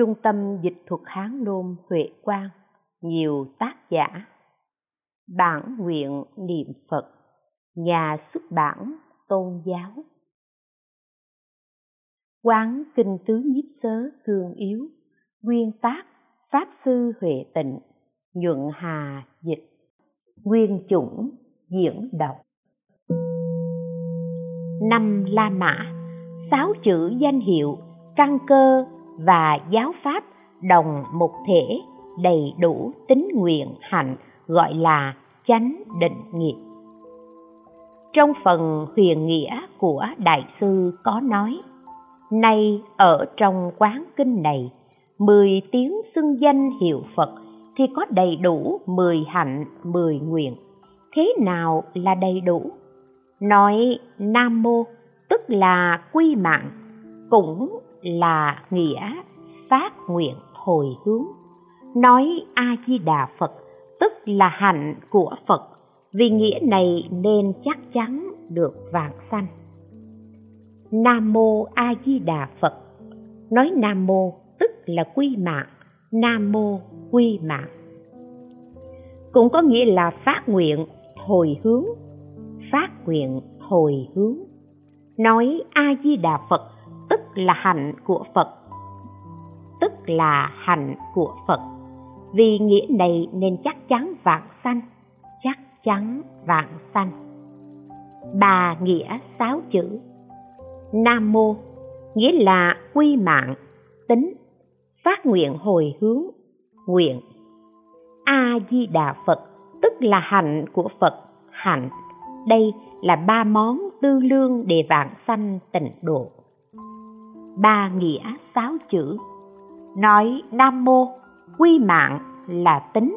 Trung tâm Dịch thuật Hán Nôm Huệ Quang, Nhiều tác giả. Bản nguyện niệm Phật, Nhà xuất bản Tôn giáo. Quán Kinh Tứ Nhiếp Sớ Cương Yếu, Nguyên tác, Pháp Sư Huệ Tịnh, Nhuận Hà Dịch. Nguyên chủng, diễn đọc. Năm La Mã, Sáu chữ danh hiệu, căn cơ và giáo pháp đồng một thể đầy đủ tính nguyện hạnh, gọi là chánh định nghiệp. Trong phần huyền nghĩa của đại sư có nói, nay ở trong quán kinh này, mười tiếng xưng danh hiệu phật thì có đầy đủ mười hạnh, mười nguyện. Thế nào là đầy đủ? Nói nam mô, tức là quy mạng, cũng là nghĩa phát nguyện hồi hướng. Nói a di đà phật, tức là hạnh của phật, vì nghĩa này nên chắc chắn được vạn sanh. Nam mô a di đà phật. Nói nam mô tức là quy mạng, nam mô quy mạng. Cũng có nghĩa là phát nguyện hồi hướng, phát nguyện hồi hướng. Nói a di đà phật là hạnh của phật. Tức là hạnh của phật. Vì nghĩa này nên chắc chắn vạn sanh, chắc chắn vạn sanh. Ba nghĩa sáu chữ. Nam mô, nghĩa là quy mạng, tính, phát nguyện hồi hướng, nguyện. A di đà phật, tức là hạnh của phật, hạnh. Đây là ba món tư lương để vạn sanh tịnh độ ba nghĩa sáu chữ. Nói nam mô, quy mạng là tính,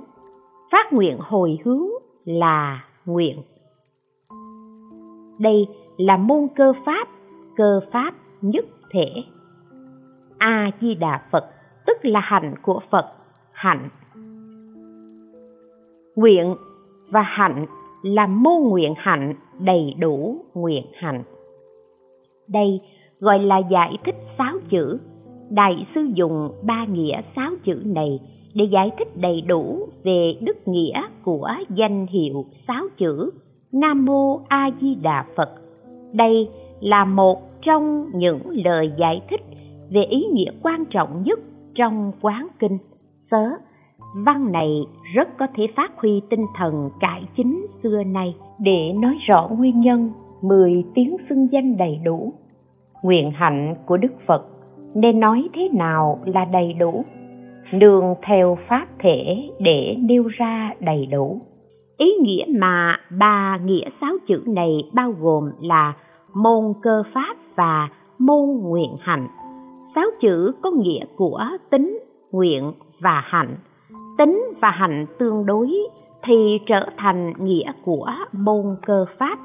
phát nguyện hồi hướng là nguyện. Đây là môn cơ pháp cơ pháp nhất thể. A di đà phật, tức là hạnh của phật, hạnh. Nguyện và hạnh là môn nguyện hạnh đầy đủ nguyện hạnh. Đây gọi là giải thích sáu chữ. Đại sư dùng ba nghĩa sáu chữ này để giải thích đầy đủ về đức nghĩa của danh hiệu sáu chữ. Nam mô a di đà phật. Đây là một trong những lời giải thích về ý nghĩa quan trọng nhất trong quán kinh. Sớ, văn này rất có thể phát huy tinh thần cải chính xưa nay để nói rõ nguyên nhân mười tiếng xưng danh đầy đủ nguyện hạnh của đức phật nên nói thế nào là đầy đủ. Nương theo pháp thể để nêu ra đầy đủ. Ý nghĩa mà ba nghĩa sáu chữ này bao gồm là môn cơ pháp và môn nguyện hạnh. Sáu chữ có nghĩa của tính, nguyện và hạnh. Tính và hạnh tương đối thì trở thành nghĩa của môn cơ pháp.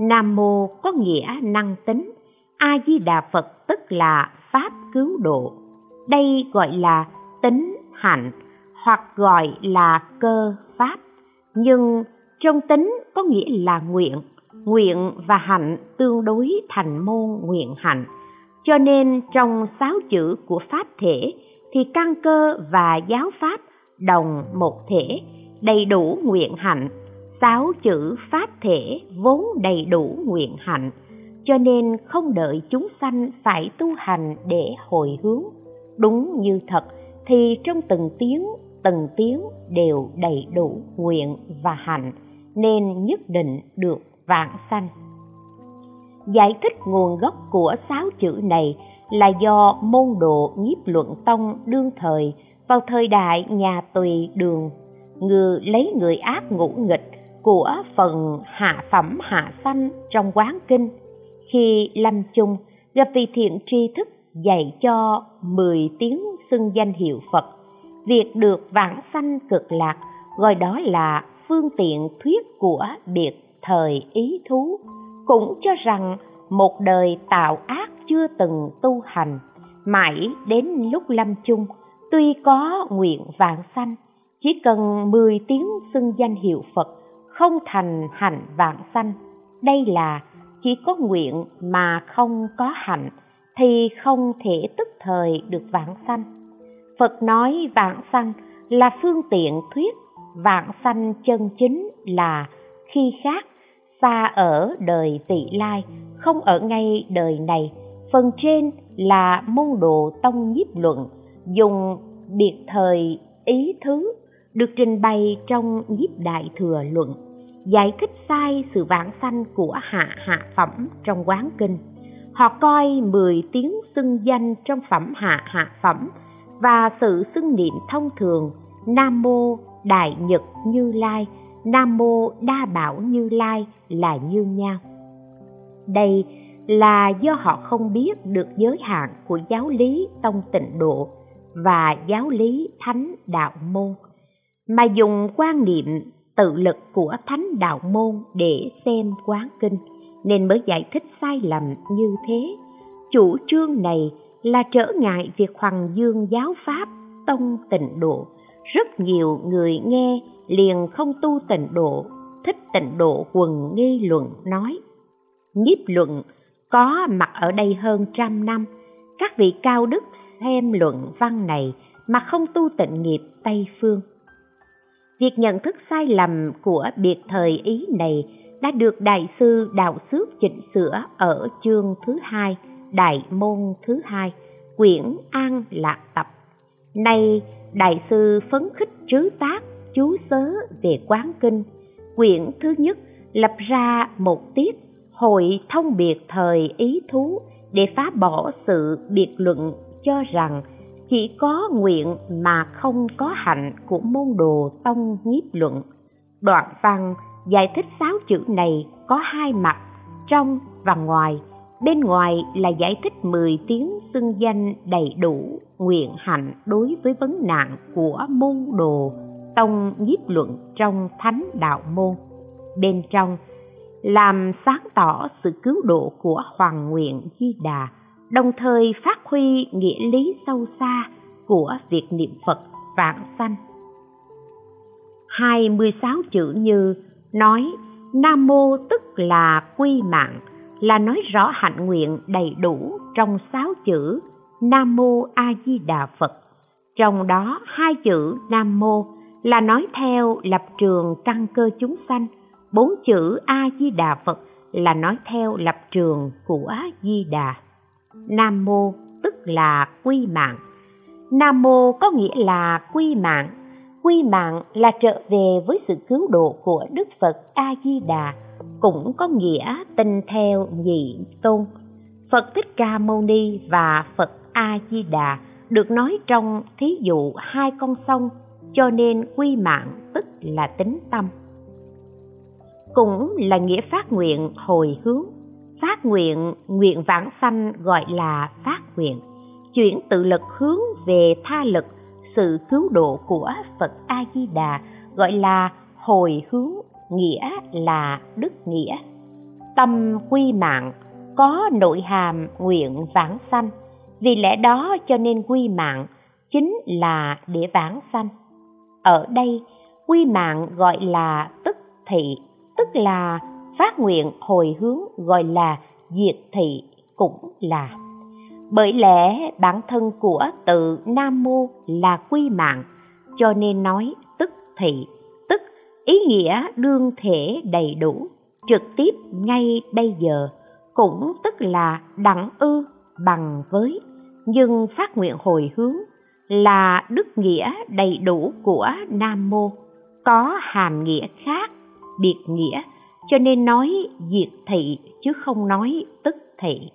Nam mô có nghĩa năng tính a di đà phật tức là pháp cứu độ. Đây gọi là tính hạnh hoặc gọi là cơ pháp. Nhưng trong tính có nghĩa là nguyện. Nguyện và hạnh tương đối thành môn nguyện hạnh. Cho nên trong sáu chữ của pháp thể thì căn cơ và giáo pháp đồng một thể, đầy đủ nguyện hạnh. Sáu chữ pháp thể vốn đầy đủ nguyện hạnh cho nên không đợi chúng sanh phải tu hành để hồi hướng. Đúng như thật, thì trong từng tiếng từng tiếng đều đầy đủ nguyện và hạnh, nên nhất định được vạn sanh. Giải thích nguồn gốc của sáu chữ này là do môn đồ nhiếp luận tông đương thời vào thời đại nhà tùy đường ngư lấy người ác ngũ nghịch của phần hạ phẩm hạ sanh trong quán kinh khi lâm chung gặp vị thiện tri thức dạy cho 10 tiếng xưng danh hiệu Phật, việc được vãng sanh cực lạc gọi đó là phương tiện thuyết của biệt thời ý thú, cũng cho rằng một đời tạo ác chưa từng tu hành, mãi đến lúc lâm chung, tuy có nguyện vạn sanh, chỉ cần 10 tiếng xưng danh hiệu Phật, không thành hành vạn sanh. Đây là chỉ có nguyện mà không có hạnh, thì không thể tức thời được vãng sanh. Phật nói vãng sanh là phương tiện thuyết, vãng sanh chân chính là khi khác, xa ở đời tỷ lai, không ở ngay đời này. Phần trên là môn đồ tông nhiếp luận, dùng biệt thời ý thứ, được trình bày trong nhiếp đại thừa luận giải thích sai sự vãng sanh của hạ hạ phẩm trong quán kinh. Họ coi mười tiếng xưng danh trong phẩm hạ hạ phẩm và sự xưng niệm thông thường, nam mô đại nhật như lai, nam mô đa bảo như lai là như nhau. Đây là do họ không biết được giới hạn của giáo lý tông tịnh độ và giáo lý thánh đạo môn, mà dùng quan niệm tự lực của thánh đạo môn để xem quán kinh, nên mới giải thích sai lầm như thế. Chủ trương này là trở ngại việc hoàng dương giáo pháp tông tịnh độ. Rất nhiều người nghe liền không tu tịnh độ, thích tịnh độ quần nghi luận nói, nhiếp luận có mặt ở đây hơn trăm năm, các vị cao đức xem luận văn này mà không tu tịnh nghiệp tây phương việc nhận thức sai lầm của biệt thời ý này đã được đại sư đạo xước chỉnh sửa ở chương thứ hai, đại môn thứ hai, quyển an lạc tập. Nay đại sư phấn khích trứ tác, chú sớ về quán kinh. Quyển thứ nhất lập ra một tiết hội thông biệt thời ý thú để phá bỏ sự biệt luận cho rằng chỉ có nguyện mà không có hạnh của môn đồ tông nhiếp luận. Đoạn văn giải thích sáu chữ này có hai mặt, trong và ngoài. Bên ngoài là giải thích mười tiếng xưng danh đầy đủ nguyện hạnh đối với vấn nạn của môn đồ tông nhiếp luận trong thánh đạo môn. Bên trong, làm sáng tỏ sự cứu độ của hoàng nguyện di đà đồng thời phát huy nghĩa lý sâu xa của việc niệm phật vạn sanh. Hai mươi sáu chữ như nói, nam mô tức là quy mạng là nói rõ hạnh nguyện đầy đủ trong sáu chữ nam mô a di đà phật. Trong đó hai chữ nam mô là nói theo lập trường căn cơ chúng sanh, bốn chữ a di đà phật là nói theo lập trường của di đà nam mô tức là quy mạng. Nam mô có nghĩa là quy mạng. Quy mạng là trở về với sự cứu độ của đức phật a di đà cũng có nghĩa tin theo nhị tôn. Phật thích ca mâu ni và phật a di đà được nói trong thí dụ hai con sông, cho nên quy mạng tức là tính tâm. Cũng là nghĩa phát nguyện hồi hướng phát nguyện nguyện vãng sanh gọi là phát nguyện. Chuyển tự lực hướng về tha lực, sự cứu độ của phật a di đà gọi là hồi hướng, nghĩa là đức nghĩa. Tâm quy mạng, có nội hàm nguyện vãng sanh. Vì lẽ đó cho nên quy mạng chính là để vãng sanh. Ở đây, quy mạng gọi là tức thị, tức là phát nguyện hồi hướng gọi là diệt thị cũng là. Bởi lẽ bản thân của tự nam mô là quy mạng, cho nên nói tức thị, tức ý nghĩa đương thể đầy đủ, trực tiếp ngay bây giờ, cũng tức là đẳng ư bằng với. Nhưng phát nguyện hồi hướng là đức nghĩa đầy đủ của nam mô, có hàm nghĩa khác, biệt nghĩa cho nên nói diệt thị, chứ không nói tức thị.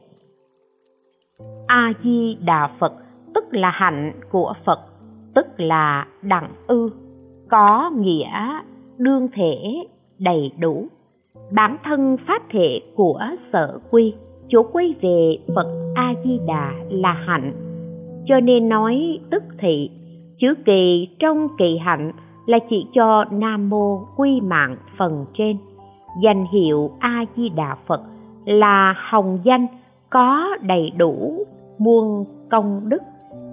A di đà phật, tức là hạnh của phật, tức là đẳng ư. Có nghĩa đương thể đầy đủ. Bản thân pháp thể của sở quy, chỗ quay về phật a di đà là hạnh. Cho nên nói tức thị, chữ kỳ trong kỳ hạnh là chỉ cho nam mô quy mạng phần trên danh hiệu a di đà phật là hồng danh, có đầy đủ muôn công đức.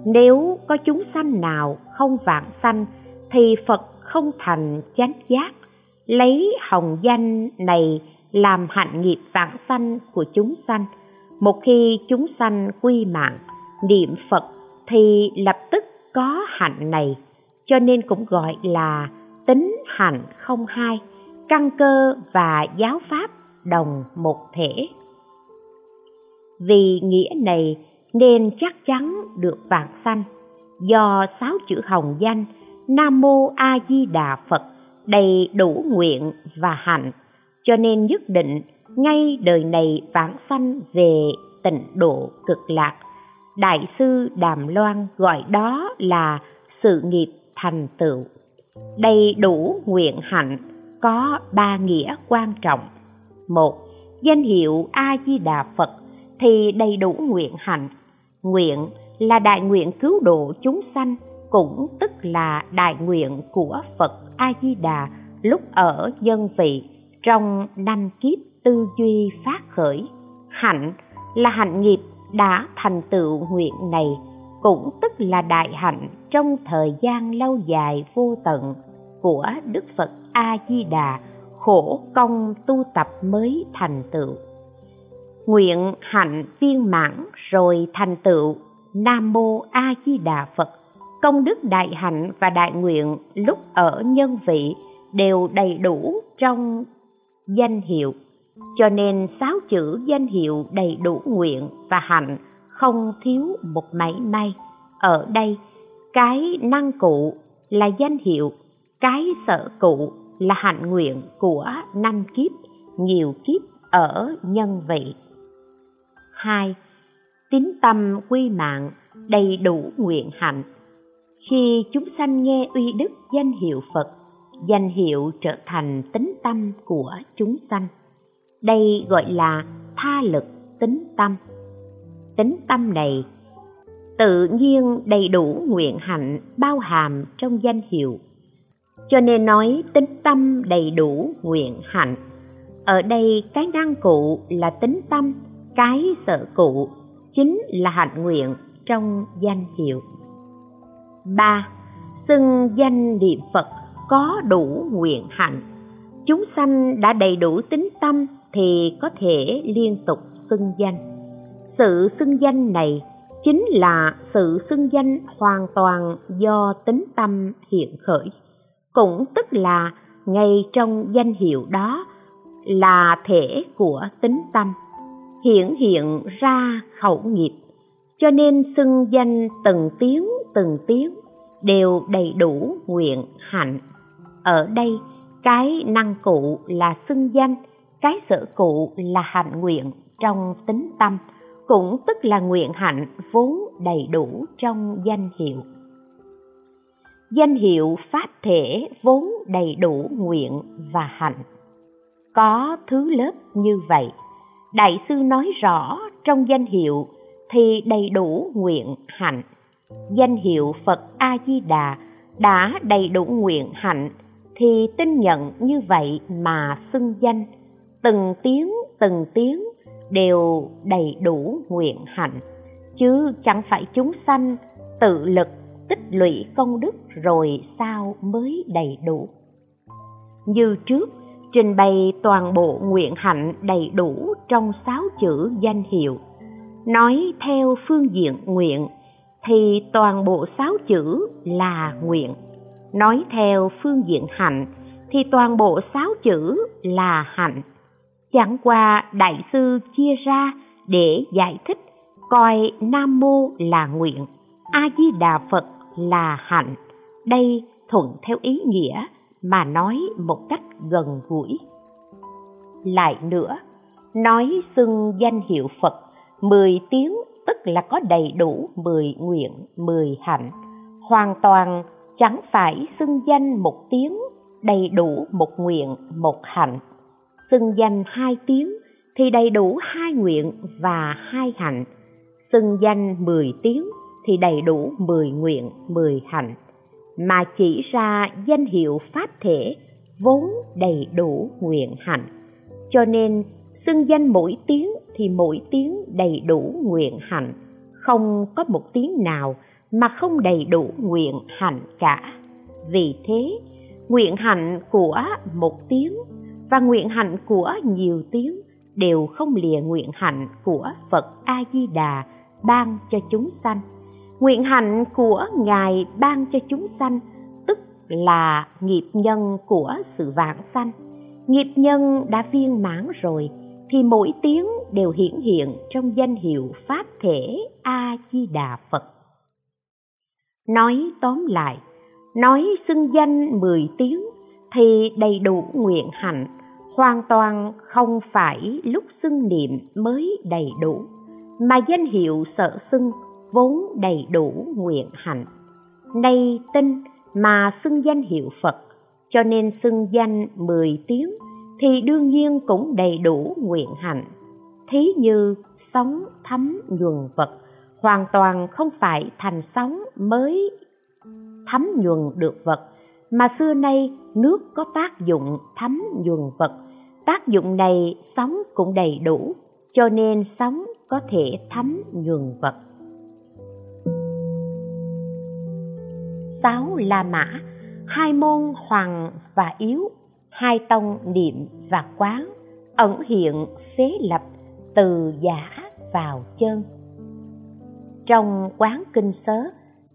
Nếu có chúng sanh nào không vạn sanh, thì phật không thành chánh giác. Lấy hồng danh này làm hạnh nghiệp vạn sanh của chúng sanh. Một khi chúng sanh quy mạng, niệm phật, thì lập tức có hạnh này, cho nên cũng gọi là tính hạnh không hai căn cơ và giáo pháp đồng một thể. Vì nghĩa này nên chắc chắn được vạn sanh. Do sáu chữ hồng danh, nam mô a di đà phật, đầy đủ nguyện và hạnh, cho nên nhất định ngay đời này vãng sanh về tịnh độ cực lạc. Đại sư đàm loan gọi đó là sự nghiệp thành tựu. Đầy đủ nguyện hạnh có ba nghĩa quan trọng. Một, danh hiệu a di đà phật thì đầy đủ nguyện hạnh. Nguyện là đại nguyện cứu độ chúng sanh, cũng tức là đại nguyện của phật a di đà lúc ở dân vị trong năm kiếp tư duy phát khởi. Hạnh là hạnh nghiệp đã thành tựu nguyện này, cũng tức là đại hạnh trong thời gian lâu dài vô tận của đức phật a di đà khổ công tu tập mới thành tựu. Nguyện hạnh viên mãn rồi thành tựu. Nam mô a di đà phật. Công đức đại hạnh và đại nguyện lúc ở nhân vị đều đầy đủ trong danh hiệu. Cho nên sáu chữ danh hiệu đầy đủ nguyện và hạnh không thiếu một mảy may. Ở đây, cái năng cụ là danh hiệu cái sở cụ là hạnh nguyện của năm kiếp, nhiều kiếp ở nhân vị. Hai tín tâm quy mạng, đầy đủ nguyện hạnh. Khi chúng sanh nghe uy đức danh hiệu phật, danh hiệu trở thành tính tâm của chúng sanh. Đây gọi là tha lực tính tâm. Tính tâm này tự nhiên đầy đủ nguyện hạnh bao hàm trong danh hiệu cho nên nói tính tâm đầy đủ nguyện hạnh. Ở đây cái năng cụ là tính tâm, cái sợ cụ chính là hạnh nguyện trong danh hiệu. Ba, xưng danh niệm phật có đủ nguyện hạnh. Chúng sanh đã đầy đủ tính tâm thì có thể liên tục xưng danh. Sự xưng danh này chính là sự xưng danh hoàn toàn do tính tâm hiện khởi cũng tức là ngay trong danh hiệu đó là thể của tính tâm, hiển hiện ra khẩu nghiệp, cho nên xưng danh từng tiếng từng tiếng đều đầy đủ nguyện hạnh. Ở đây, cái năng cụ là xưng danh, cái sở cụ là hạnh nguyện trong tính tâm, cũng tức là nguyện hạnh vốn đầy đủ trong danh hiệu danh hiệu pháp thể vốn đầy đủ nguyện và hạnh. Có thứ lớp như vậy, đại sư nói rõ trong danh hiệu thì đầy đủ nguyện hạnh. Danh hiệu phật a di đà đã đầy đủ nguyện hạnh thì tin nhận như vậy mà xưng danh. Từng tiếng từng tiếng đều đầy đủ nguyện hạnh, chứ chẳng phải chúng sanh tự lực tích lũy công đức rồi sao mới đầy đủ. Như trước, trình bày toàn bộ nguyện hạnh đầy đủ trong sáu chữ danh hiệu. Nói theo phương diện nguyện, thì toàn bộ sáu chữ là nguyện. Nói theo phương diện hạnh, thì toàn bộ sáu chữ là hạnh. Chẳng qua đại sư chia ra để giải thích coi nam mô là nguyện, a di đà phật là hạnh. Đây thuận theo ý nghĩa mà nói một cách gần gũi. Lại nữa, nói xưng danh hiệu phật, mười tiếng tức là có đầy đủ mười nguyện, mười hạnh. Hoàn toàn chẳng phải xưng danh một tiếng, đầy đủ một nguyện, một hạnh. Xưng danh hai tiếng thì đầy đủ hai nguyện và hai hạnh. Xưng danh mười tiếng thì đầy đủ mười nguyện, mười hạnh. Mà chỉ ra danh hiệu pháp thể vốn đầy đủ nguyện hạnh. Cho nên xưng danh mỗi tiếng thì mỗi tiếng đầy đủ nguyện hạnh. Không có một tiếng nào mà không đầy đủ nguyện hạnh cả. Vì thế, nguyện hạnh của một tiếng và nguyện hạnh của nhiều tiếng đều không lìa nguyện hạnh của phật a di đà ban cho chúng sanh nguyện hạnh của ngài ban cho chúng sanh, tức là nghiệp nhân của sự vãng sanh. Nghiệp nhân đã viên mãn rồi, thì mỗi tiếng đều hiển hiện trong danh hiệu pháp thể a di đà phật. Nói tóm lại, nói xưng danh mười tiếng thì đầy đủ nguyện hạnh, hoàn toàn không phải lúc xưng niệm mới đầy đủ, mà danh hiệu sợ xưng vốn đầy đủ nguyện hạnh. Nay tin mà xưng danh hiệu phật, cho nên xưng danh mười tiếng, thì đương nhiên cũng đầy đủ nguyện hạnh. Thí như sóng thấm nhuần vật hoàn toàn không phải thành sóng mới thấm nhuần được vật mà xưa nay nước có tác dụng thấm nhuần vật tác dụng này sóng cũng đầy đủ, cho nên sóng có thể thấm nhuần vật sáu la mã, hai môn hoàng và yếu, hai tông niệm và quán ẩn hiện phế lập từ giả vào chân. Trong quán kinh sớ,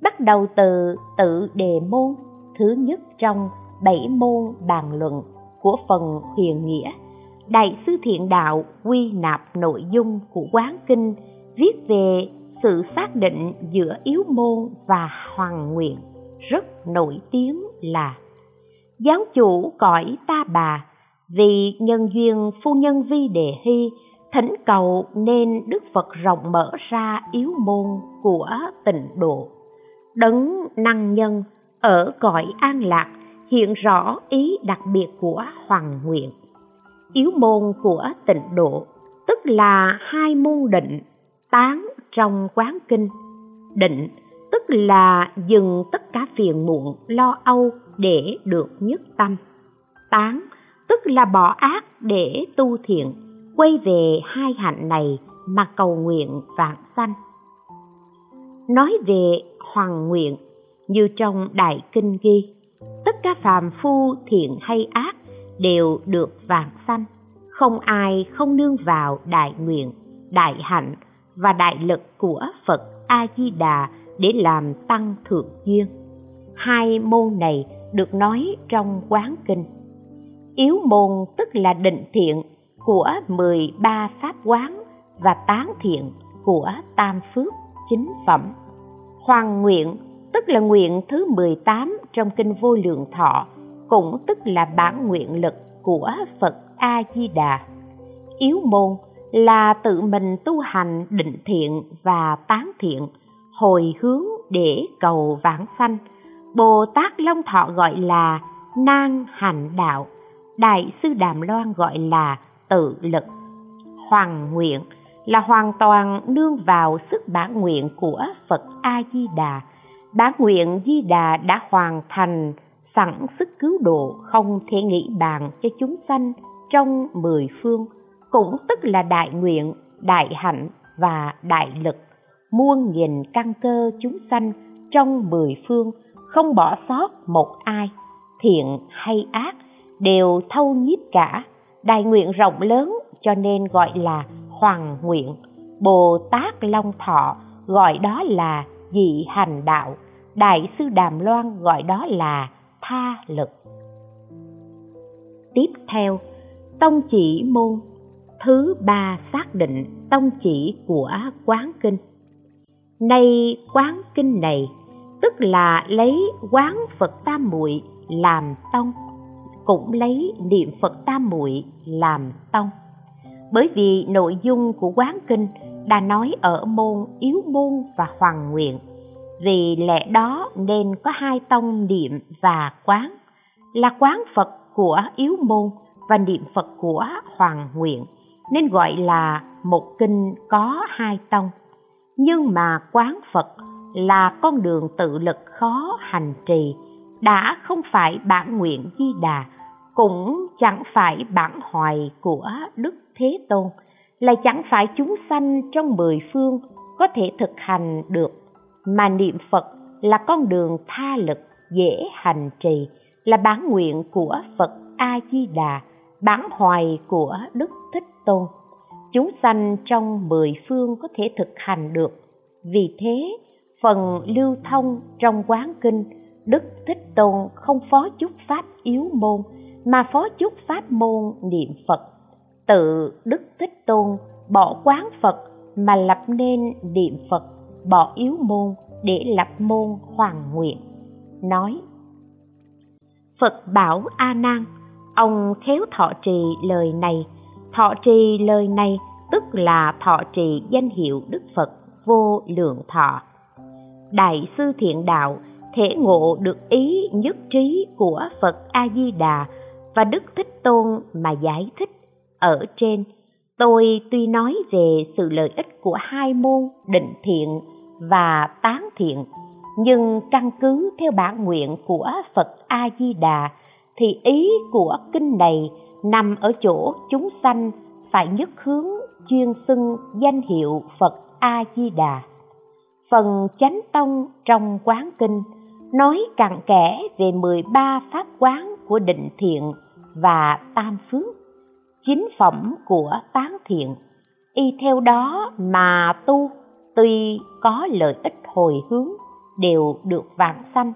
bắt đầu từ tự đề môn, thứ nhất trong bảy môn bàn luận của phần huyền nghĩa, đại sư thiện đạo quy nạp nội dung của quán kinh viết về sự xác định giữa yếu môn và hoàng nguyện rất nổi tiếng là giáo chủ cõi ta bà, vì nhân duyên phu nhân vi đề hy, thỉnh cầu nên đức phật rộng mở ra yếu môn của tịnh độ. Đấng năng nhân ở cõi an lạc hiện rõ ý đặc biệt của hoàng nguyện yếu môn của tịnh độ, tức là hai môn định tán trong quán kinh, định tức là dừng tất cả phiền muộn, lo âu để được nhất tâm. Tán, tức là bỏ ác để tu thiện, quay về hai hạnh này mà cầu nguyện vạn sanh. Nói về hoàng nguyện, như trong đại kinh ghi, tất cả phàm phu thiện hay ác đều được vạn sanh. Không ai không nương vào đại nguyện, đại hạnh và đại lực của phật a di đà để làm tăng thượng duyên. Hai môn này được nói trong quán kinh. Yếu môn tức là định thiện của 13 pháp quán và tán thiện của tam phước chính phẩm. Hoàng nguyện tức là nguyện thứ 18 trong kinh vô lượng thọ cũng tức là bản nguyện lực của Phật A Di Đà. Yếu môn là tự mình tu hành định thiện và tán thiện, hồi hướng để cầu vãng sanh. Bồ Tát Long Thọ gọi là nang hành đạo, Đại sư Đàm Loan gọi là tự lực. Hoàng nguyện là hoàn toàn nương vào sức bản nguyện của Phật A Di Đà. Bản nguyện Di Đà đã hoàn thành sẵn sức cứu độ không thể nghĩ bàn cho chúng sanh trong mười phương, cũng tức là đại nguyện, đại hạnh và đại lực, muôn nghìn căn cơ chúng sanh trong mười phương, không bỏ sót một ai, thiện hay ác, đều thâu nhiếp cả, đại nguyện rộng lớn cho nên gọi là hoàng nguyện. Bồ Tát Long Thọ gọi đó là dị hành đạo, Đại sư Đàm Loan gọi đó là tha lực. Tiếp theo tông chỉ môn. Thứ ba xác định tông chỉ của quán kinh nay quán kinh này, tức là lấy quán phật tam muội làm tông, cũng lấy niệm phật tam muội làm tông. Bởi vì nội dung của quán kinh đã nói ở môn yếu môn và hoàng nguyện, vì lẽ đó nên có hai tông niệm và quán, là quán phật của yếu môn và niệm phật của hoàng nguyện, nên gọi là một kinh có hai tông nhưng mà quán phật là con đường tự lực khó hành trì, đã không phải bản nguyện di đà, cũng chẳng phải bản hoài của đức thế tôn là chẳng phải chúng sanh trong mười phương có thể thực hành được. Mà niệm phật là con đường tha lực, dễ hành trì, là bản nguyện của phật a di đà, bản hoài của đức thích tôn chúng sanh trong mười phương có thể thực hành được. Vì thế, phần lưu thông trong quán kinh, đức thích tôn không phó chúc pháp yếu môn, mà phó chúc pháp môn niệm phật. Tự đức thích tôn bỏ quán phật mà lập nên niệm phật, bỏ yếu môn để lập môn hoàng nguyện. Nói, phật bảo a nan, ông khéo thọ trì lời này thọ trì lời này, tức là thọ trì danh hiệu đức phật vô lượng thọ. Đại sư thiện đạo, thể ngộ được ý nhất trí của phật a di đà và đức thích tôn mà giải thích ở trên. Tôi tuy nói về sự lợi ích của hai môn định thiện và tán thiện, nhưng căn cứ theo bản nguyện của phật a di đà thì ý của kinh này nằm ở chỗ chúng sanh phải nhất hướng chuyên xưng danh hiệu phật a di đà phần chánh tông trong quán kinh nói cặn kẽ về 13 pháp quán của định thiện và tam phước, chính phẩm của tán thiện. Y theo đó mà tu, tuy có lợi ích hồi hướng đều được vạn sanh,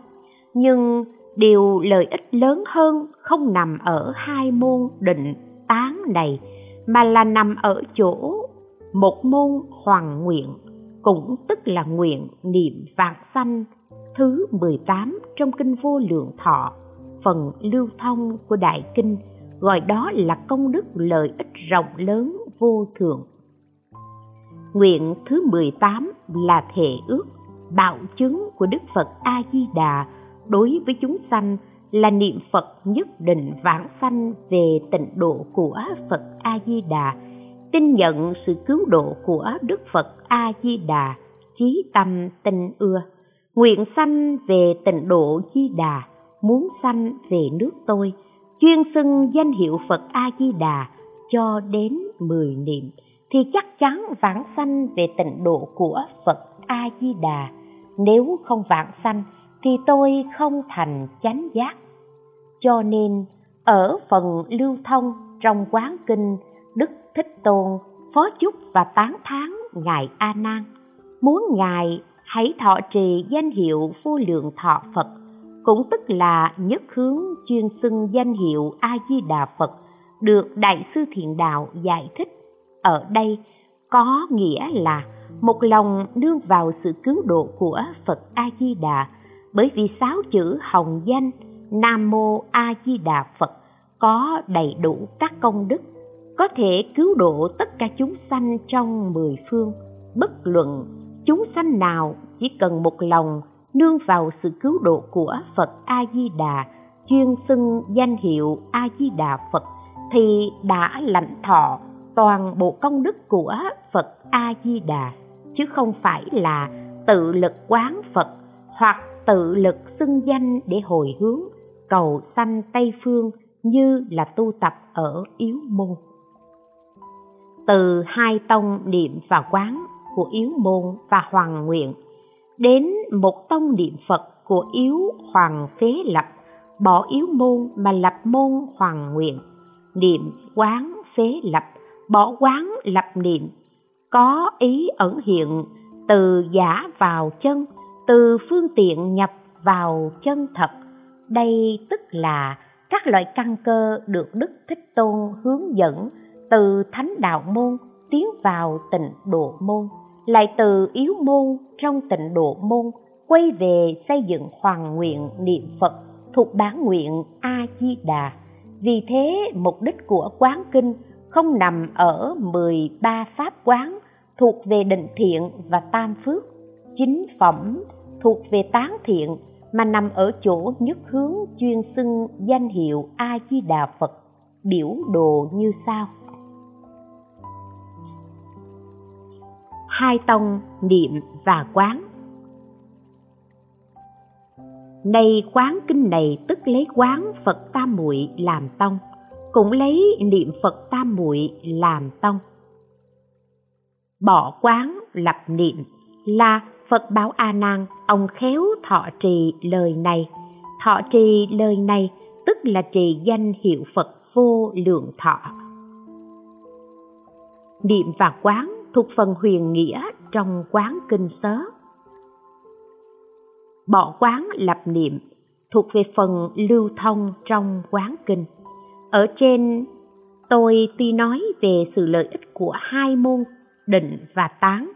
nhưng điều lợi ích lớn hơn không nằm ở hai môn định tán này, mà là nằm ở chỗ một môn hoàng nguyện, cũng tức là nguyện niệm vạn sanh, thứ 18 trong kinh vô lượng thọ, phần lưu thông của đại kinh, gọi đó là công đức lợi ích rộng lớn vô thượng. Nguyện thứ 18 là thể ước, bạo chứng của Đức Phật A Di Đà đối với chúng sanh là niệm Phật nhất định vãng sanh về tịnh độ của Phật A Di Đà, tin nhận sự cứu độ của Đức Phật A Di Đà, chí tâm tinh ưa, nguyện sanh về tịnh độ Di Đà, muốn sanh về nước tôi, chuyên xưng danh hiệu Phật A Di Đà cho đến mười niệm thì chắc chắn vãng sanh về tịnh độ của Phật A Di Đà. Nếu không vãng sanh thì tôi không thành chánh giác. Cho nên ở phần lưu thông trong quán kinh Đức Thích Tôn phó chúc và tán thán ngài A Nan, muốn ngài hãy thọ trì danh hiệu vô lượng thọ Phật, cũng tức là nhất hướng chuyên xưng danh hiệu A Di Đà Phật được đại sư thiện đạo giải thích ở đây có nghĩa là một lòng nương vào sự cứu độ của Phật A Di Đà bởi vì sáu chữ hồng danh Nam mô A Di Đà Phật có đầy đủ các công đức, có thể cứu độ tất cả chúng sanh trong mười phương. Bất luận chúng sanh nào chỉ cần một lòng nương vào sự cứu độ của Phật A Di Đà, chuyên xưng danh hiệu A Di Đà Phật, thì đã lãnh thọ toàn bộ công đức của Phật A Di Đà, chứ không phải là tự lực quán Phật hoặc tự lực xưng danh để hồi hướng, cầu sanh Tây phương như là tu tập ở yếu môn. Từ hai tông niệm và quán của yếu môn và hoàng nguyện, đến một tông niệm Phật của yếu hoàng phế lập, bỏ yếu môn mà lập môn hoàng nguyện, niệm quán phế lập, bỏ quán lập niệm, có ý ẩn hiện từ giả vào chân từ phương tiện nhập vào chân thật. Đây tức là các loại căn cơ được đức thích tôn hướng dẫn từ thánh đạo môn tiến vào tịnh độ môn lại từ yếu môn trong tịnh độ môn quay về xây dựng hoàng nguyện niệm phật thuộc bản nguyện a di đà vì thế mục đích của quán kinh không nằm ở 13 pháp quán thuộc về định thiện và tam phước, chính phẩm thuộc về tán thiện mà nằm ở chỗ nhất hướng chuyên xưng danh hiệu A Di Đà Phật, biểu đồ như sau. Hai tông niệm và quán Nay quán kinh này tức lấy quán Phật Tam Muội làm tông, cũng lấy niệm Phật Tam Muội làm tông. Bỏ quán lập niệm là Phật bảo A Nan, ông khéo thọ trì lời này. Thọ trì lời này tức là trì danh hiệu Phật vô lượng thọ. Niệm và quán thuộc phần huyền nghĩa trong quán kinh sớ. bỏ quán lập niệm thuộc về phần lưu thông trong quán kinh ở trên tôi tuy nói về sự lợi ích của hai môn định và tán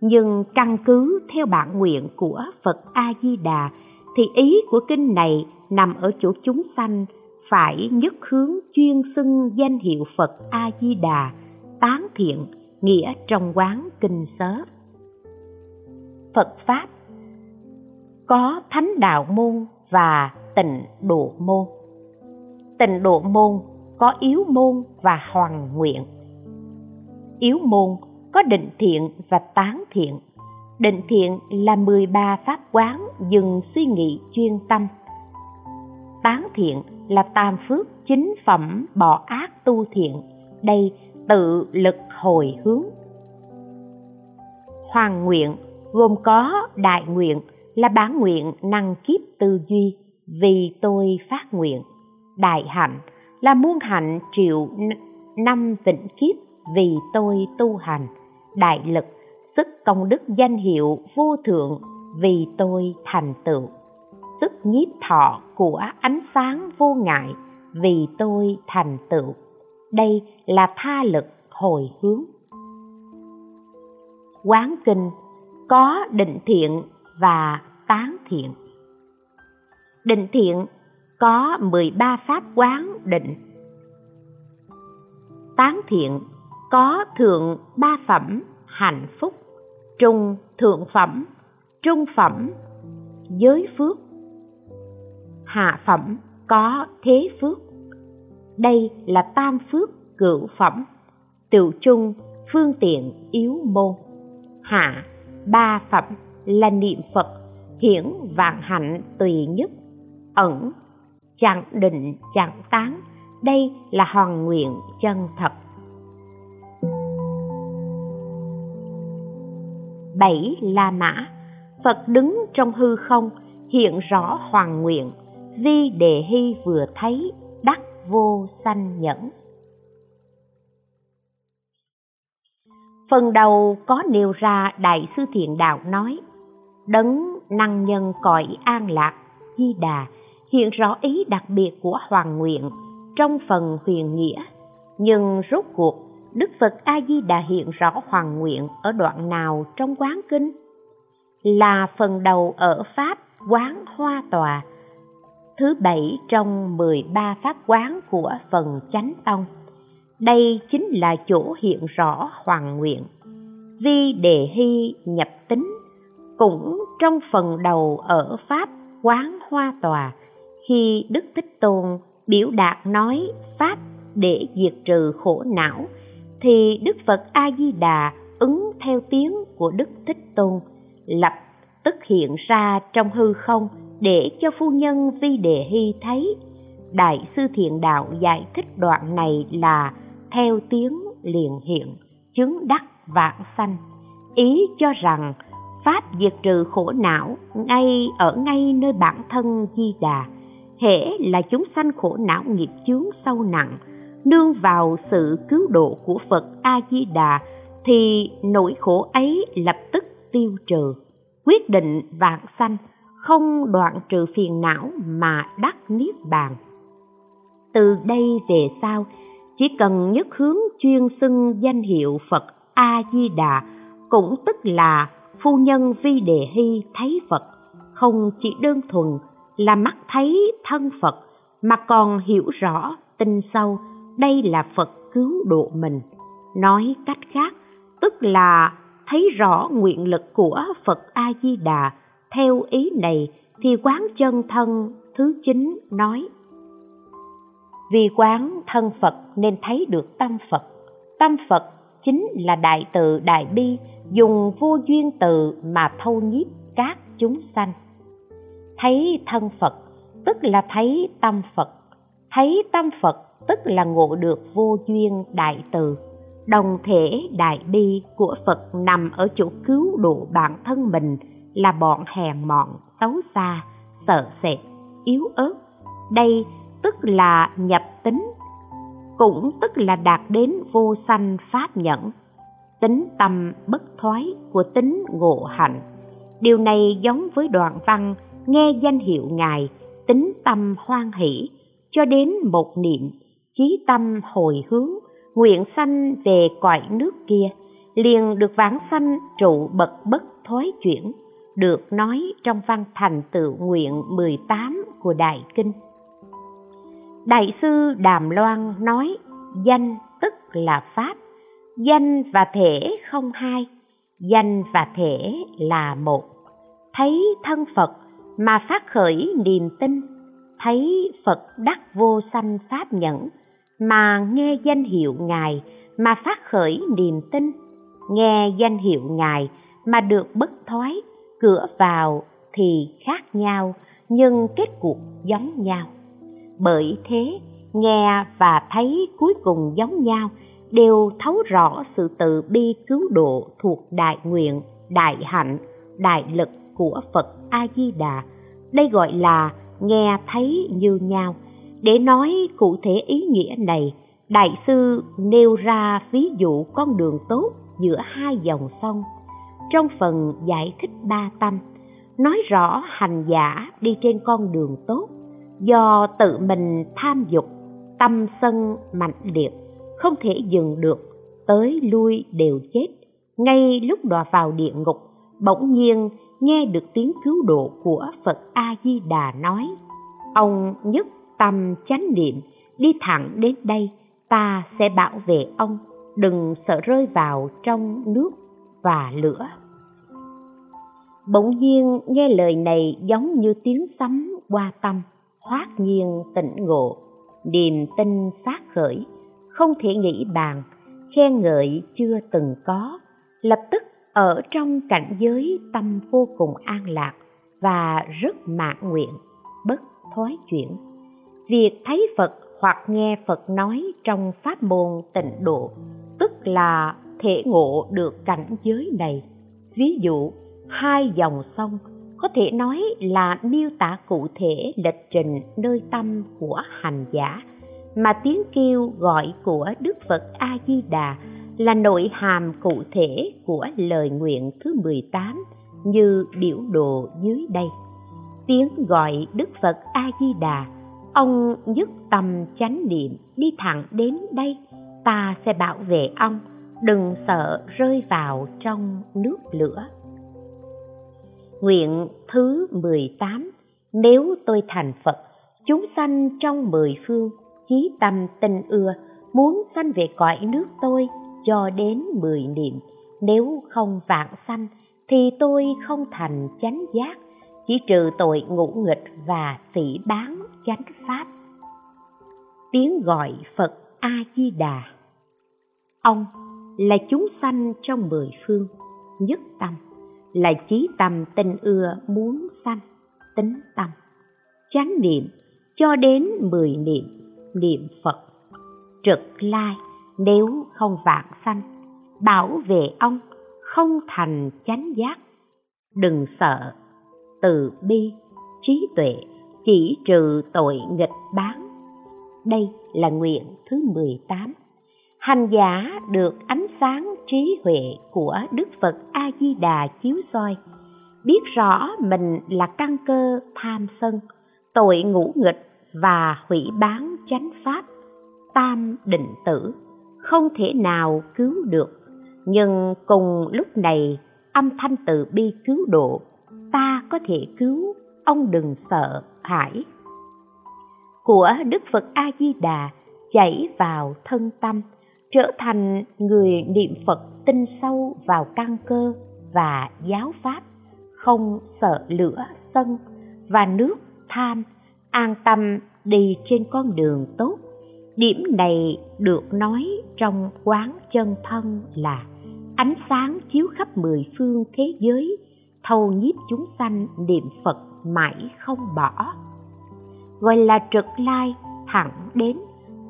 nhưng căn cứ theo bản nguyện của phật a di đà thì ý của kinh này nằm ở chỗ chúng sanh phải nhất hướng chuyên xưng danh hiệu phật a di đà tán thiện, nghĩa trong quán kinh sớ. Phật pháp, có thánh đạo môn và tịnh độ môn. Tịnh độ môn có yếu môn và hoàng nguyện. Yếu môn có định thiện và tán thiện. Định thiện là 13 pháp quán dừng suy nghĩ chuyên tâm. Tán thiện là tam phước chính phẩm bỏ ác tu thiện đây tự lực hồi hướng. Hoàng nguyện gồm có đại nguyện là bản nguyện năng kiếp tư duy, vì tôi phát nguyện. Đại hạnh là muôn hạnh triệu năm vĩnh kiếp, vì tôi tu hành đại lực, sức công đức danh hiệu vô thượng vì tôi thành tựu. Sức nhiếp thọ của ánh sáng vô ngại vì tôi thành tựu. Đây là tha lực hồi hướng. Quán kinh có định thiện và tán thiện. Định thiện có 13 pháp quán định. Tán thiện có thượng ba phẩm hạnh phúc, trung thượng phẩm, trung phẩm giới phước. Hạ phẩm có thế phước. Đây là tam phước cửu phẩm tiểu trung phương tiện yếu môn. Hạ ba phẩm là niệm phật hiển vạn hạnh tùy nhất, ẩn chẳng định chẳng tán. Đây là hoàn nguyện chân thật. Bảy la mã. Phật đứng trong hư không, hiện rõ hoàng nguyện. Vi đề hy vừa thấy, đắc vô sanh nhẫn. Phần đầu có nêu ra đại sư thiện đạo nói, đấng năng nhân cõi an lạc, di đà, hiện rõ ý đặc biệt của hoàng nguyện trong phần huyền nghĩa. Nhưng rốt cuộc đức phật a di đà hiện rõ hoàng nguyện ở đoạn nào trong quán kinh là phần đầu ở pháp quán hoa tòa, thứ bảy trong 13 pháp quán của phần chánh tông. Đây chính là chỗ hiện rõ hoàng nguyện. Vi đề hy nhập tính cũng trong phần đầu ở pháp quán hoa tòa, khi đức thích tôn biểu đạt nói pháp để diệt trừ khổ não thì đức phật a di đà ứng theo tiếng của đức thích tôn, lập tức hiện ra trong hư không để cho phu nhân vi đề hy thấy. Đại sư thiện đạo giải thích đoạn này là theo tiếng liền hiện, chứng đắc vạn sanh. Ý cho rằng pháp diệt trừ khổ não ngay ở ngay nơi bản thân di đà, hễ là chúng sanh khổ não nghiệp chướng sâu nặng nương vào sự cứu độ của phật a di đà thì nỗi khổ ấy lập tức tiêu trừ. Quyết định vạn sanh, không đoạn trừ phiền não mà đắc niết bàn. Từ đây về sau, chỉ cần nhất hướng chuyên xưng danh hiệu phật a di đà cũng tức là phu nhân vi đề hy thấy phật, không chỉ đơn thuần là mắt thấy thân phật, mà còn hiểu rõ, tin sâu đây là phật cứu độ mình. Nói cách khác, tức là thấy rõ nguyện lực của phật a di đà theo ý này thì quán chân thân thứ chín nói, vì quán thân phật nên thấy được tâm phật. Tâm phật chính là đại từ đại bi, dùng vô duyên từ mà thâu nhiếp các chúng sanh. Thấy thân phật, tức là thấy tâm phật. Thấy tâm phật tức là ngộ được vô duyên đại từ, đồng thể đại bi của phật nằm ở chỗ cứu độ bản thân mình là bọn hèn mọn, xấu xa, sợ sệt, yếu ớt. Đây tức là nhập tính, cũng tức là đạt đến vô sanh pháp nhẫn, tính tâm bất thoái của tính ngộ hạnh. Điều này giống với đoạn văn nghe danh hiệu ngài, tính tâm hoan hỷ cho đến một niệm chí tâm hồi hướng nguyện sanh về cõi nước kia liền được vãng sanh trụ bậc bất thối chuyển được nói trong văn thành tựu nguyện 18 của Đại Kinh. Đại sư Đàm Loan nói danh tức là Pháp, danh và thể không hai, danh và thể là một. Thấy thân Phật mà phát khởi niềm tin, thấy Phật đắc vô sanh Pháp nhẫn, mà nghe danh hiệu Ngài mà phát khởi niềm tin, nghe danh hiệu Ngài mà được bất thoái, cửa vào thì khác nhau nhưng kết cuộc giống nhau. Bởi thế, nghe và thấy cuối cùng giống nhau đều thấu rõ sự tự bi cứu độ thuộc đại nguyện, đại hạnh, đại lực của Phật A Di Đà. Đây gọi là nghe thấy như nhau. Để nói cụ thể ý nghĩa này, đại sư nêu ra ví dụ con đường tốt giữa hai dòng sông. Trong phần giải thích ba tâm, nói rõ hành giả đi trên con đường tốt do tự mình tham dục, tâm sân mạnh liệt, không thể dừng được, tới lui đều chết. Ngay lúc đọa vào địa ngục, bỗng nhiên nghe được tiếng cứu độ của Phật A Di Đà nói: "Ông nhất tâm chánh niệm, đi thẳng đến đây, ta sẽ bảo vệ ông, đừng sợ rơi vào trong nước và lửa." Bỗng nhiên nghe lời này giống như tiếng sấm qua tâm, hoát nhiên tỉnh ngộ, niềm tin phát khởi, không thể nghĩ bàn, khen ngợi chưa từng có, lập tức ở trong cảnh giới tâm vô cùng an lạc và rất mãn nguyện, bất thói chuyển. Việc thấy Phật hoặc nghe Phật nói trong pháp môn tịnh độ, tức là thể ngộ được cảnh giới này. Ví dụ, hai dòng sông có thể nói là miêu tả cụ thể lịch trình nơi tâm của hành giả mà tiếng kêu gọi của Đức Phật A Di Đà là nội hàm cụ thể của lời nguyện thứ 18 như biểu đồ dưới đây. Tiếng gọi Đức Phật A Di Đà, ông nhất tâm chánh niệm đi thẳng đến đây, ta sẽ bảo vệ ông, đừng sợ rơi vào trong nước lửa. Nguyện thứ 18 Nếu tôi thành Phật, chúng sanh trong mười phương, chí tâm tình ưa, muốn sanh về cõi nước tôi cho đến mười niệm. Nếu không vạn sanh, thì tôi không thành chánh giác, chỉ trừ tội ngũ nghịch và sĩ bán chánh pháp. Tiếng gọi Phật A-di-đà. Ông là chúng sanh trong mười phương, nhất tâm là chí tâm tình ưa muốn sanh tính tâm. Chánh niệm cho đến mười niệm niệm phật. Trực lai nếu không vạn sanh bảo vệ ông không thành chánh giác. Đừng sợ từ bi trí tuệ chỉ trừ tội nghịch bán. Đây là nguyện thứ 18 hành giả được ánh sáng trí huệ của đức phật a di đà chiếu soi. Biết rõ mình là căn cơ tham sân, tội ngũ nghịch và hủy bán chánh pháp, tam định tử, không thể nào cứu được. Nhưng cùng lúc này, âm thanh từ bi cứu độ, ta có thể cứu, ông đừng sợ hải của đức phật a di đà chảy vào thân tâm trở thành người niệm Phật tinh sâu vào căn cơ và giáo pháp, không sợ lửa sân và nước tham, an tâm đi trên con đường tốt. Điểm này được nói trong quán chân thân là ánh sáng chiếu khắp mười phương thế giới, thâu nhiếp chúng sanh niệm Phật mãi không bỏ. Gọi là trực lai thẳng đến,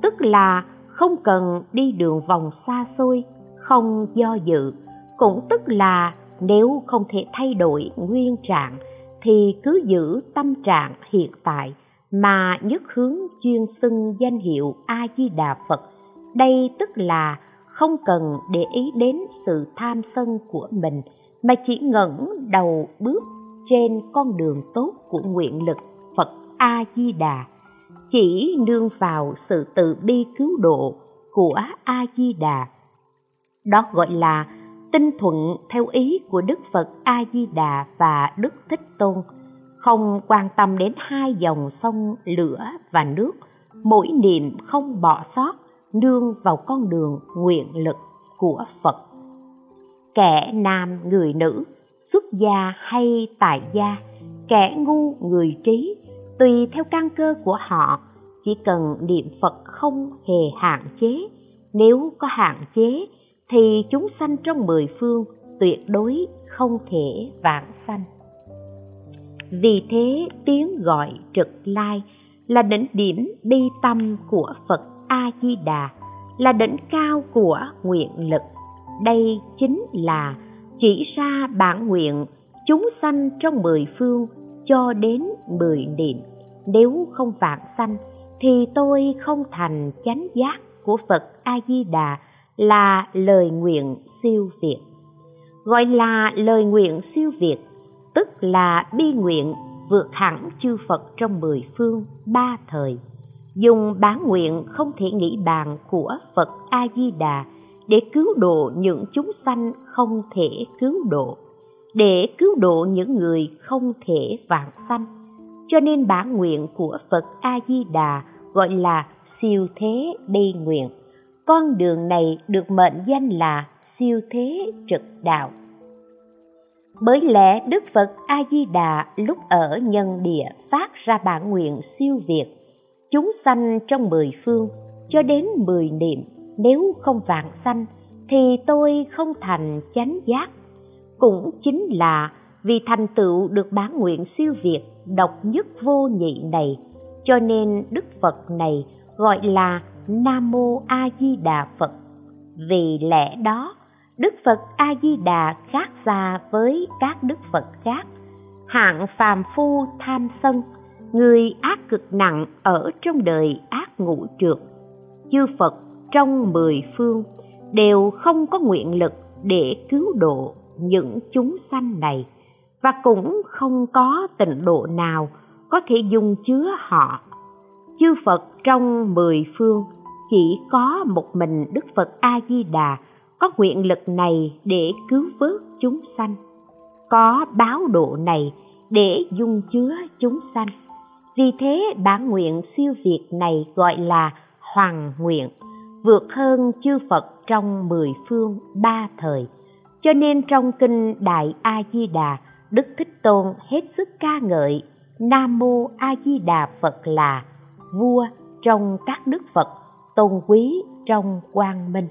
tức là không cần đi đường vòng xa xôi không do dự cũng tức là nếu không thể thay đổi nguyên trạng thì cứ giữ tâm trạng hiện tại mà nhất hướng chuyên xưng danh hiệu a di đà phật đây tức là không cần để ý đến sự tham sân của mình mà chỉ ngẩng đầu bước trên con đường tốt của nguyện lực Phật A Di Đà, chỉ nương vào sự từ bi cứu độ của A Di Đà. Đó gọi là tinh thuận theo ý của Đức Phật A Di Đà và Đức Thích Tôn, không quan tâm đến hai dòng sông lửa và nước, mỗi niệm không bỏ sót nương vào con đường nguyện lực của Phật. Kẻ nam người nữ, xuất gia hay tại gia, kẻ ngu người trí, tùy theo căn cơ của họ, chỉ cần niệm Phật không hề hạn chế. Nếu có hạn chế thì chúng sanh trong mười phương tuyệt đối không thể vãng sanh. Vì thế tiếng gọi trực lai là đỉnh điểm bi tâm của Phật A Di Đà, là đỉnh cao của nguyện lực. Đây chính là chỉ ra bản nguyện chúng sanh trong mười phương cho đến mười niệm. Nếu không vạn sanh thì tôi không thành chánh giác của Phật A Di Đà là lời nguyện siêu việt. Gọi là lời nguyện siêu việt, tức là bi nguyện vượt hẳn chư Phật trong mười phương ba thời. Dùng bán nguyện không thể nghĩ bàn của Phật A Di Đà để cứu độ những chúng sanh không thể cứu độ, để cứu độ những người không thể vạn sanh. Cho nên bản nguyện của Phật A Di Đà gọi là siêu thế bi nguyện. Con đường này được mệnh danh là siêu thế trực đạo. Bởi lẽ đức phật a di đà lúc ở nhân địa phát ra bản nguyện siêu việt chúng sanh trong mười phương cho đến mười niệm nếu không vạn sanh thì tôi không thành chánh giác cũng chính là vì thành tựu được bán nguyện siêu việt độc nhất vô nhị này cho nên đức phật này gọi là Nam Mô A Di Đà Phật. Vì lẽ đó, Đức Phật A Di Đà khác xa với các đức Phật khác. Hạng phàm phu tham sân, người ác cực nặng ở trong đời ác ngũ trượt. Chư Phật trong mười phương đều không có nguyện lực để cứu độ những chúng sanh này và cũng không có tịnh độ nào có thể dung chứa họ. Chư Phật trong mười phương chỉ có một mình Đức Phật A Di Đà có nguyện lực này để cứu vớt chúng sanh, có báo độ này để dung chứa chúng sanh. Vì thế bản nguyện siêu việt này gọi là hoàng nguyện, vượt hơn chư Phật trong mười phương ba thời. Cho nên trong kinh Đại A Di Đà, Đức Thích Tôn hết sức ca ngợi Nam Mô A Di Đà Phật là vua trong các đức Phật tôn quý trong quang minh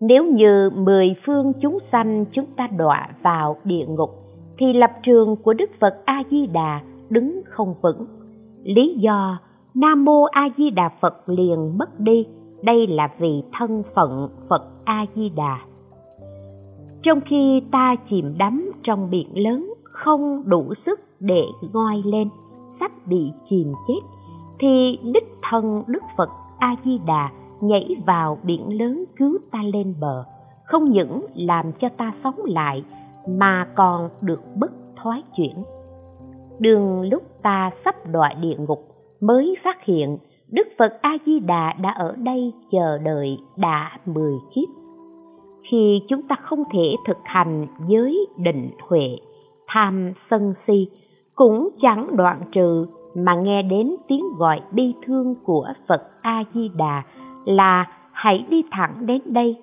nếu như mười phương chúng sanh chúng ta đọa vào địa ngục thì lập trường của đức phật a di đà đứng không vững lý do nam mô a di đà phật liền mất đi. Đây là vì thân phận phật a di đà. Trong khi ta chìm đắm trong biển lớn không đủ sức để ngoi lên sắp bị chìm chết thì đích thân Đức Phật A Di Đà nhảy vào biển lớn cứu ta lên bờ, không những làm cho ta sống lại mà còn được bất thoái chuyển. Đường lúc ta sắp đọa địa ngục mới phát hiện Đức Phật A Di Đà đã ở đây chờ đợi đã mười kiếp. Khi chúng ta không thể thực hành giới định huệ, tham sân si cũng chẳng đoạn trừ mà nghe đến tiếng gọi bi thương của Phật A Di Đà là hãy đi thẳng đến đây,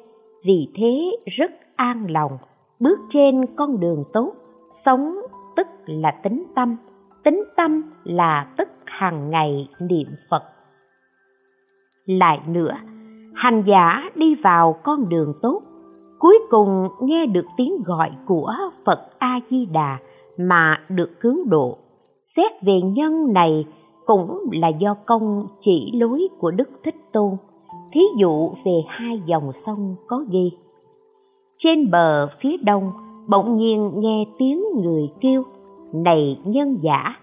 vì thế rất an lòng, bước trên con đường tốt, sống tức là tính tâm, tính tâm là tức hàng ngày niệm Phật. Lại nữa, hành giả đi vào con đường tốt, cuối cùng nghe được tiếng gọi của Phật A Di Đà mà được cứu độ xét về nhân này cũng là do công chỉ lối của đức thích tôn thí dụ về hai dòng sông có ghi trên bờ phía đông bỗng nhiên nghe tiếng người kêu này nhân giả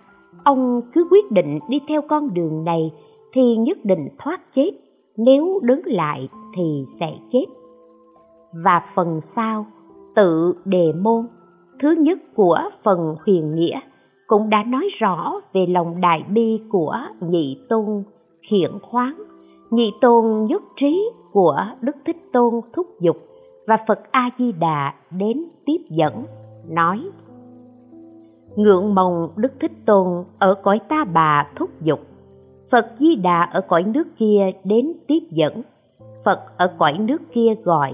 ông cứ quyết định đi theo con đường này thì nhất định thoát chết. Nếu đứng lại thì sẽ chết. Và phần sau, tự đề môn. Thứ nhất của phần huyền nghĩa cũng đã nói rõ về lòng đại bi của nhị tôn khiển khoáng. Nhị tôn nhất trí của đức thích tôn thúc giục và phật a di đà đến tiếp dẫn, nói ngưỡng mồng đức thích tôn ở cõi ta bà thúc giục. Phật di đà ở cõi nước kia đến tiếp dẫn. Phật ở cõi nước kia gọi.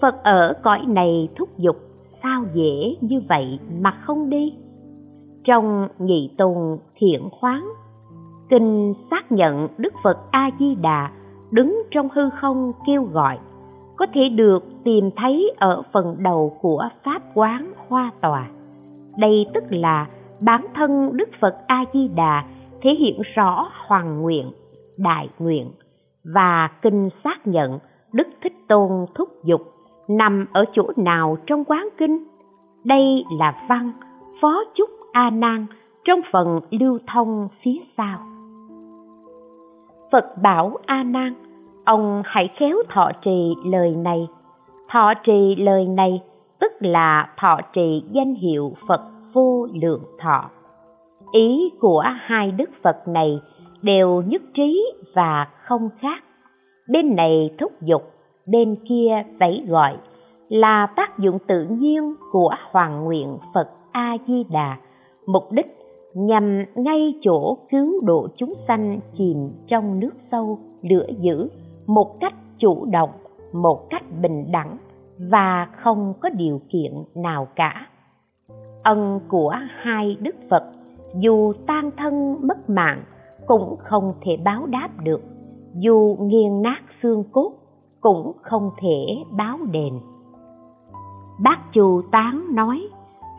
Phật ở cõi này thúc giục. Sao dễ như vậy mà không đi? Trong nhị tùng thiện khoáng, kinh xác nhận đức phật a di đà đứng trong hư không kêu gọi. Có thể được tìm thấy ở phần đầu của pháp quán hoa tòa đây tức là bản thân đức phật a di đà thể hiện rõ hoàng nguyện, đại nguyện và kinh xác nhận đức thích tôn thúc giục nằm ở chỗ nào trong quán kinh. Đây là văn phó chúc a nan trong phần lưu thông phía sau. Phật bảo a nan ông hãy khéo thọ trì lời này. Thọ trì lời này tức là thọ trì danh hiệu phật vô lượng thọ. Ý của hai đức phật này đều nhất trí và không khác. Bên này thúc giục, bên kia vẫy gọi là tác dụng tự nhiên của hoàng nguyện phật a di đà mục đích nhằm ngay chỗ cứu độ chúng sanh chìm trong nước sâu, lửa dữ một cách chủ động, một cách bình đẳng và không có điều kiện nào cả. Ân của hai đức phật dù tan thân mất mạng cũng không thể báo đáp được, dù nghiền nát xương cốt cũng không thể báo đền. Bác chu tán nói,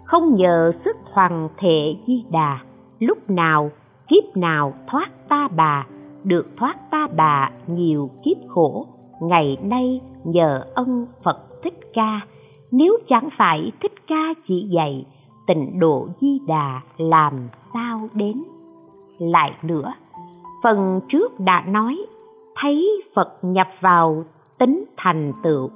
không nhờ sức hoàng thể di đà, lúc nào kiếp nào thoát ta bà, được thoát ta bà nhiều kiếp khổ, ngày nay nhờ ân phật thích ca. Nếu chẳng phải thích ca chỉ dạy, tịnh độ di đà làm sao đến? Lại nữa, phần trước đã nói, thấy phật nhập vào tính thành tựu,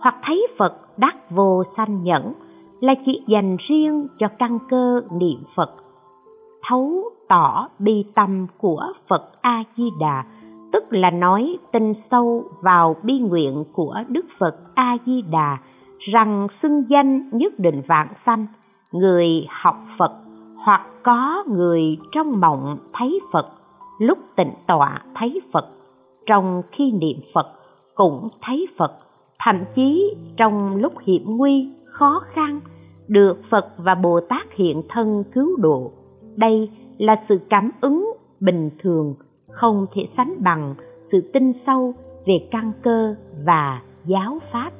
hoặc thấy phật đắc vô sanh nhẫn, là chỉ dành riêng cho căn cơ niệm phật. Thấu tỏ bi tâm của phật a di đà tức là nói tin sâu vào bi nguyện của đức phật a di đà rằng xưng danh nhất định vạn sanh, người học phật hoặc có người trong mộng thấy phật, lúc tịnh tọa thấy phật, trong khi niệm phật cũng thấy phật, thậm chí trong lúc hiểm nguy, khó khăn, được phật và bồ tát hiện thân cứu độ. Đây là sự cảm ứng bình thường không thể sánh bằng sự tin sâu về căn cơ và giáo pháp.